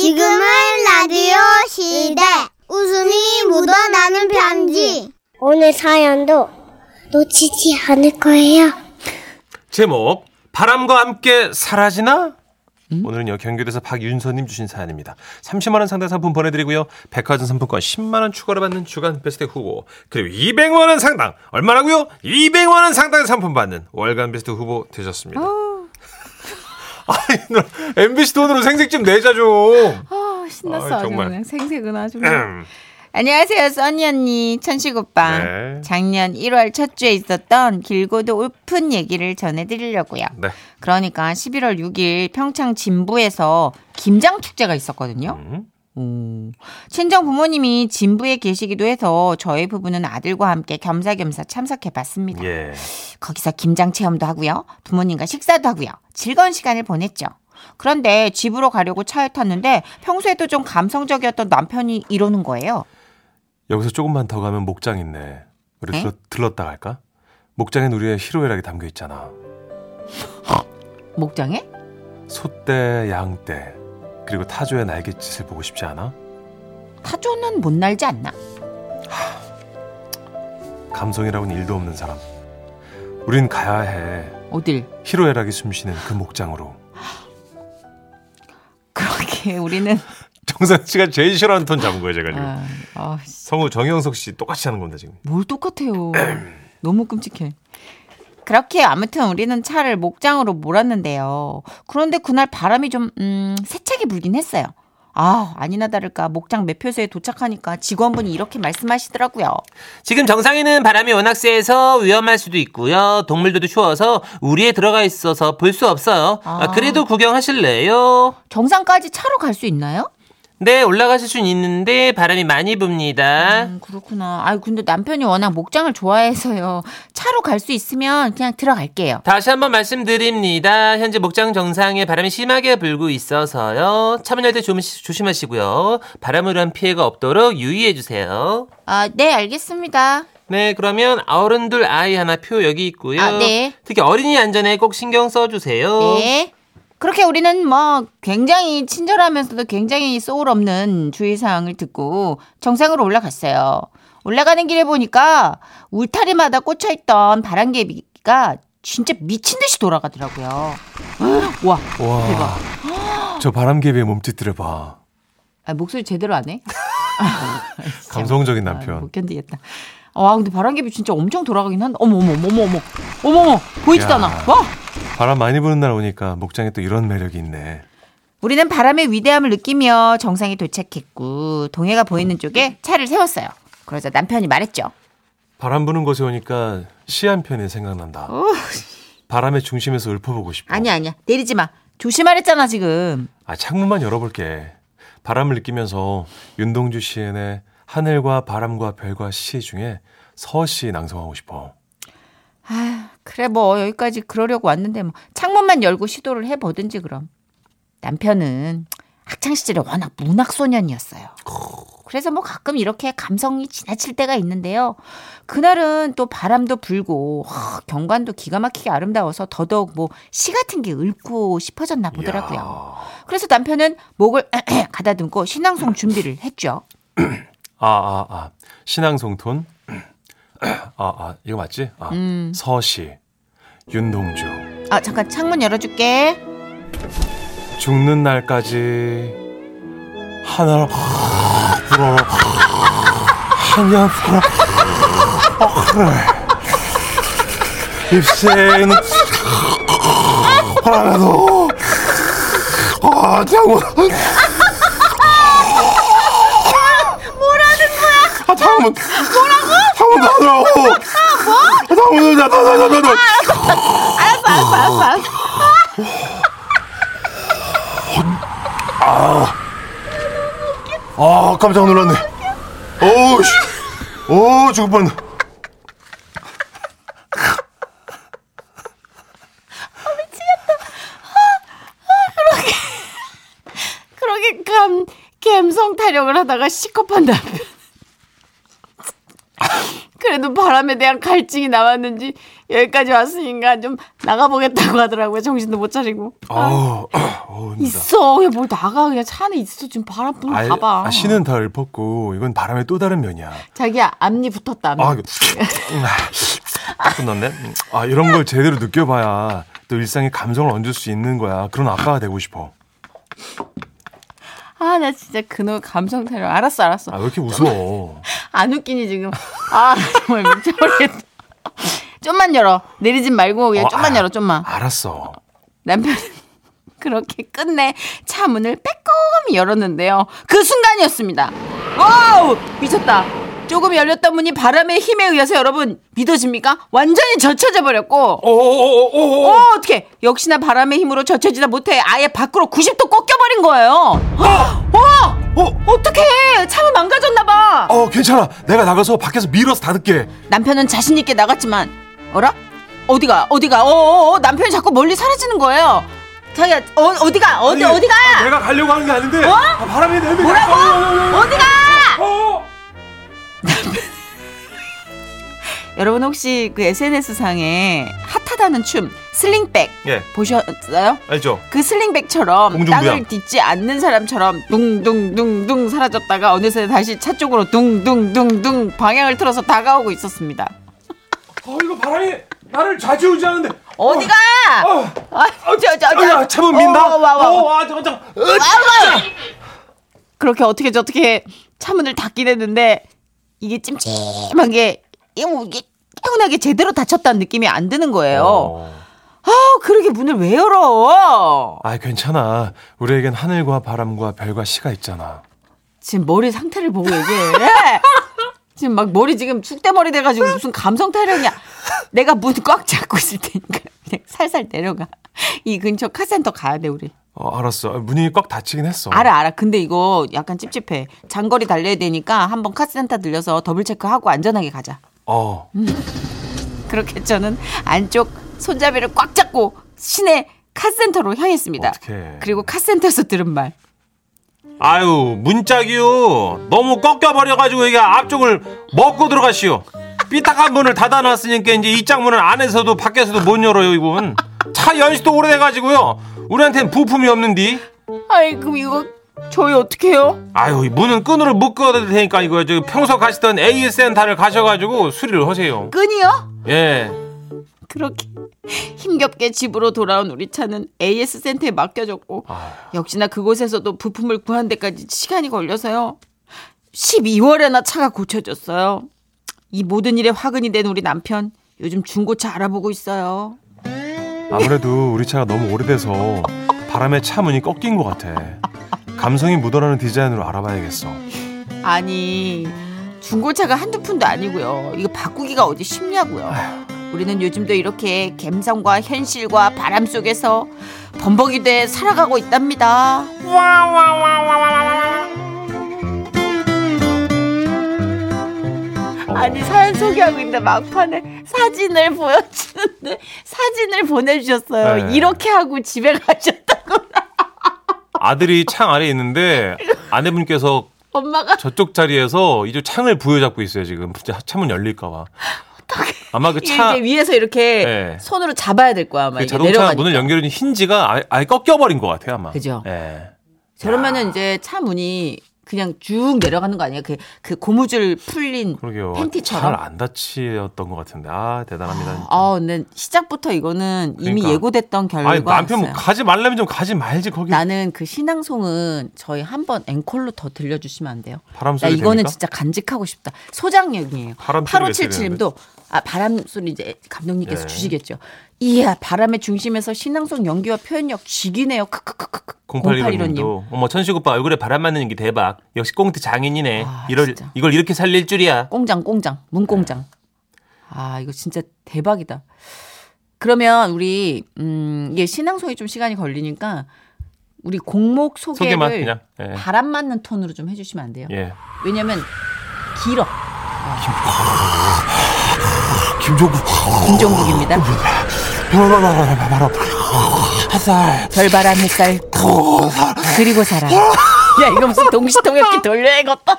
지금은 라디오 시대. 웃음이 묻어나는 편지. 오늘 사연도 놓치지 않을 거예요. 제목 바람과 함께 사라지나? 오늘은요 경기도에서 박윤서님 주신 사연입니다. 30만 원 상당 상품 보내드리고요. 백화점 상품권 10만 원 추가로 받는 주간 베스트 후보 그리고 200만 원 상당 얼마라고요? 200만 원 상당 상품 받는 월간 베스트 후보 되셨습니다. 아니 너 MBC 돈으로 생색 좀 내자 좀. 아, 신났어. 아주 정말. 그냥 생색은 아주. 음. 안녕하세요, 써니 언니, 천식 오빠. 네. 작년 1월 첫 주에 있었던 길고도 오픈 얘기를 전해드리려고요. 네. 그러니까 11월 6일 평창 진부에서 김장 축제가 있었거든요. 음. 오. 친정 부모님이 진부에 계시기도 해서 저희 부부는 아들과 함께 겸사겸사 참석해 봤습니다. 예. 거기서 김장 체험도 하고요. 부모님과 식사도 하고요. 즐거운 시간을 보냈죠. 그런데 집으로 가려고 차에 탔는데 평소에도 좀 감성적이었던 남편이 이러는 거예요. 여기서 조금만 더 가면 목장 있네. 우리 에? 들렀, 들렀다 갈까? 목장엔 우리의 희로애락이 담겨 있잖아. 목장에? 소떼, 양떼, 그리고 타조의 날갯짓을 보고 싶지 않아? 타조는 못 날지 않나? 감성이라고는 일도 없는 사람. 우린 가야 해. 어딜? 희로애락이 숨쉬는 그 목장으로. 그렇게 우리는 정선 씨가 제일 싫어하는 톤 잡은 거예요, 제가 지금. 아, 아, 성우 정영석 씨 똑같이 하는 겁니다, 지금. 뭘 똑같아요. 너무 끔찍해. 그렇게 아무튼 우리는 차를 목장으로 몰았는데요. 그런데 그날 바람이 좀 음, 세차게 불긴 했어요. 아, 아니나 다를까 목장 매표소에 도착하니까 직원분이 이렇게 말씀하시더라고요. 지금 정상에는 바람이 워낙 세서 위험할 수도 있고요. 동물들도 추워서 우리에 들어가 있어서 볼 수 없어요. 아, 아. 그래도 구경하실래요? 정상까지 차로 갈 수 있나요? 네, 올라가실 수는 있는데 바람이 많이 붑니다. 음, 그렇구나. 아이 근데 남편이 워낙 목장을 좋아해서요. 차로 갈 수 있으면 그냥 들어갈게요. 다시 한번 말씀드립니다. 현재 목장 정상에 바람이 심하게 불고 있어서요. 차 문열 때좀 조심하시고요. 바람으로 한 피해가 없도록 유의해 주세요. 아, 네, 알겠습니다. 네, 그러면 어른들 아이 하나 표 여기 있고요. 아, 네. 특히 어린이 안전에 꼭 신경 써 주세요. 네. 그렇게 우리는 뭐 굉장히 친절하면서도 굉장히 소울 없는 주의사항을 듣고 정상으로 올라갔어요. 올라가는 길에 보니까 울타리마다 꽂혀있던 바람개비가 진짜 미친 듯이 돌아가더라고요. 와, 와. 대박. 저 바람개비의 몸짓들을 봐. 아, 목소리 제대로 안 해? 감성적인 아, 남편. 못 견디겠다. 와, 근데 바람개비 진짜 엄청 돌아가긴 한다. 어머, 어머, 어머, 어머, 어머, 어머, 보이지도 야. 않아. 와! 바람 많이 부는 날 오니까 목장에 또 이런 매력이 있네. 우리는 바람의 위대함을 느끼며 정상에 도착했고 동해가 보이는 쪽에 차를 세웠어요. 그러자 남편이 말했죠. 바람 부는 곳에 오니까 시 한 편이 생각난다. 바람의 중심에서 읊어보고 싶어. 아니야 아니야 내리지 마. 조심하랬잖아 지금. 아, 창문만 열어볼게. 바람을 느끼면서 윤동주 시인의 하늘과 바람과 별과 시 중에 서시 낭송하고 싶어. 아 그래 뭐 여기까지 그러려고 왔는데 뭐 창문만 열고 시도를 해 보든지 그럼. 남편은 학창 시절에 워낙 문학 소년이었어요. 그래서 뭐 가끔 이렇게 감성이 지나칠 때가 있는데요. 그날은 또 바람도 불고 하, 경관도 기가 막히게 아름다워서 더더욱 뭐 시 같은 게 읊고 싶어졌나 보더라고요. 그래서 남편은 목을 가다듬고 신앙송 준비를 했죠. 아, 아, 아. 신앙송 톤. 아, 아, 이거 맞지? 아, 음. 서시. 윤동주. 아 잠깐 창문 열어줄게. 죽는 날까지 하나로 불어 한여 불어 입새는 하나도 아 장문 아 장문 뭐라고? 장문 나더라고 아 뭐? 장문 나나 나 나 나 알았어 알았어 알았어. 아 깜짝 놀랐네 어우 씨. 오 죽을 뻔 그러게 감 감성 타령을 하다가 시겁한 남편. 그래도 바람에 대한 갈증이 남았는지 여기까지 왔으니까 좀 나가보겠다고 하더라고요. 정신도 못 차리고. 어우, 힘들다. 있어. 왜뭘 나가. 그냥 차 안에 있어. 지금 바람 불면 아, 봐봐. 아, 신은 다 읊었고 이건 바람의 또 다른 면이야. 자기야, 앞니 붙었다. 앞니. 아, 이거 음, 아, 끝났네. 음, 아, 이런 걸 제대로 느껴봐야 또 일상에 감성을 얹을 수 있는 거야. 그런 아빠가 되고 싶어. 아, 나 진짜 그놈 감성 테러. 알았어, 알았어. 아, 왜 이렇게 웃어? 안 웃기니 지금. 아, 정말 미쳐버리겠다. 좀만 열어. 내리진 말고 그냥 어, 좀만 아, 열어, 좀만. 알았어. 남편은 그렇게 끝내 차 문을 빼꼼히 열었는데요. 그 순간이었습니다. 와우! 미쳤다. 조금 열렸던 문이 바람의 힘에 의해서 여러분 믿어집니까? 완전히 젖혀져 버렸고 오오오오. 어, 어떻게? 역시나 바람의 힘으로 젖혀지다 못해 아예 밖으로 90도 꺾여 버린 거예요. 와! 어, 어떡해! 차가 망가졌나 봐. 어, 괜찮아. 내가 나가서 밖에서 밀어서 닫을게. 남편은 자신 있게 나갔지만, 어라? 어디가? 어디가? 어어어, 남편이 자꾸 멀리 사라지는 거예요. 자기야, 어, 어디가? 어디, 아니, 어디가? 아, 내가 가려고 하는 게 아닌데. 어? 아, 바람이 내면 뭐라고? 어 디가? 어. 여러분 혹시 그 SNS 상에 핫하다는 춤, 슬링백 예, 보셨어요? 알죠. 그 슬링백처럼 공중부양. 땅을 딛지 않는 사람처럼 둥둥둥둥 사라졌다가 어느새 다시 차 쪽으로 둥둥둥둥 방향을 틀어서 다가오고 있었습니다. 어, 이거 바람이 나를 좌지우지 하는데. 어디가? 어, 아, 저, 저, 어, 저. 야, 차문 민다. 어, 와, 와, 와. 어. 어, 그렇게 어떻게 저렇게 차문을 닫긴 했는데 이게 찜찜하게 이거 이게 개운하게 제대로 닫혔다는 느낌이 안 드는 거예요. 어. 아, 그러게 문을 왜 열어? 아, 괜찮아. 우리에겐 하늘과 바람과 별과 시가 있잖아. 지금 머리 상태를 보고 얘기해. 지금 막 머리 지금 숙대머리 돼가지고 무슨 감성 타령이야. 내가 문 꽉 잡고 있을 테니까 그냥 살살 내려가. 이 근처 카센터 가야 돼 우리. 어, 알았어. 문이 꽉 닫히긴 했어. 알아 알아. 근데 이거 약간 찝찝해. 장거리 달려야 되니까 한번 카센터 들려서 double check하고 안전하게 가자. 어. 그렇게 저는 안쪽 손잡이를 꽉 잡고 시내 카센터로 향했습니다. 어떡해. 그리고 카센터에서 들은 말. 아유, 문짝이요. 너무 꺾여버려가지고 이게 앞쪽을 먹고 들어가시오. 삐딱한 문을 닫아놨으니까 이제 이 짝문은 안에서도 밖에서도 못 열어요, 이분. 차 연식도 오래돼가지고요. 우리한테는 부품이 없는디. 아이 그럼 이거 저희 어떻게 해요? 아유, 이 문은 끈으로 묶어야 되니까 이거 저 평소 가시던 AS 센터를 가셔가지고 수리를 하세요. 끈이요? 예. 그렇게 힘겹게 집으로 돌아온 우리 차는 AS 센터에 맡겨졌고 역시나 그곳에서도 부품을 구한 데까지 시간이 걸려서요. 12월에나 차가 고쳐졌어요. 이 모든 일에 화근이 된 우리 남편 요즘 중고차 알아보고 있어요. 아무래도 우리 차가 너무 오래돼서 바람에 차 문이 꺾인 것 같아. 감성이 묻어나는 디자인으로 알아봐야겠어. 아니 중고차가 한두 푼도 아니고요. 이거 바꾸기가 어디 쉽냐고요. 우리는 요즘도 이렇게 감성과 현실과 바람 속에서 범벅이 돼 살아가고 있답니다. 아니 사연 소개하고 있는데 막판에 사진을 보여주는데 사진을 보내주셨어요. 네. 이렇게 하고 집에 가셨다고 아들이 창 아래에 있는데 아내분께서 엄마가 저쪽 자리에서 이쪽 창을 부여잡고 있어요 지금 차문 열릴까봐 아마 그차 이제 위에서 이렇게 네. 손으로 잡아야 될 거야 아마 그 자동차 내려가니까. 문을 연결해 준 힌지가 아예, 아예 꺾여버린 것 같아요 아마 그죠. 예. 저러면은 이제 차 문이 그냥 쭉 내려가는 거 아니에요? 그, 그 고무줄 풀린 그러게요 팬티처럼. 잘 안 다치였던 것 같은데 아 대단합니다 진짜. 아, 근데 시작부터 이거는 이미 그러니까. 예고됐던 결과였어요. 남편 뭐 가지 말라면 좀 가지 말지 거기 나는 그 신앙송은 저희 한번 앵콜로 더 들려주시면 안 돼요? 바람 나 소리 이거는 됩니까? 진짜 간직하고 싶다. 있어야 8577님도 아 바람 소리 이제 감독님께서 예. 주시겠죠. 이야 바람의 중심에서 신앙송 연기와 표현력 죽이네요. 크크크크크. 0815님도 어머 천식 오빠 얼굴에 바람 맞는 게 대박 역시 꽁트 장인이네 아, 이럴 진짜. 이걸 이렇게 살릴 줄이야 공장 공장 문공장. 아 이거 진짜 대박이다. 그러면 우리 음 이게 신앙송이 좀 시간이 걸리니까 우리 곡목 소개를 소개만 그냥 예. 바람 맞는 톤으로 좀 해주시면 안 돼요? 예. 왜냐면 길어. 김종국 김종국입니다. 바람 햇살 별바람 햇살 그리고 살아. 야 이거 무슨 동시통역기 돌려야겠다.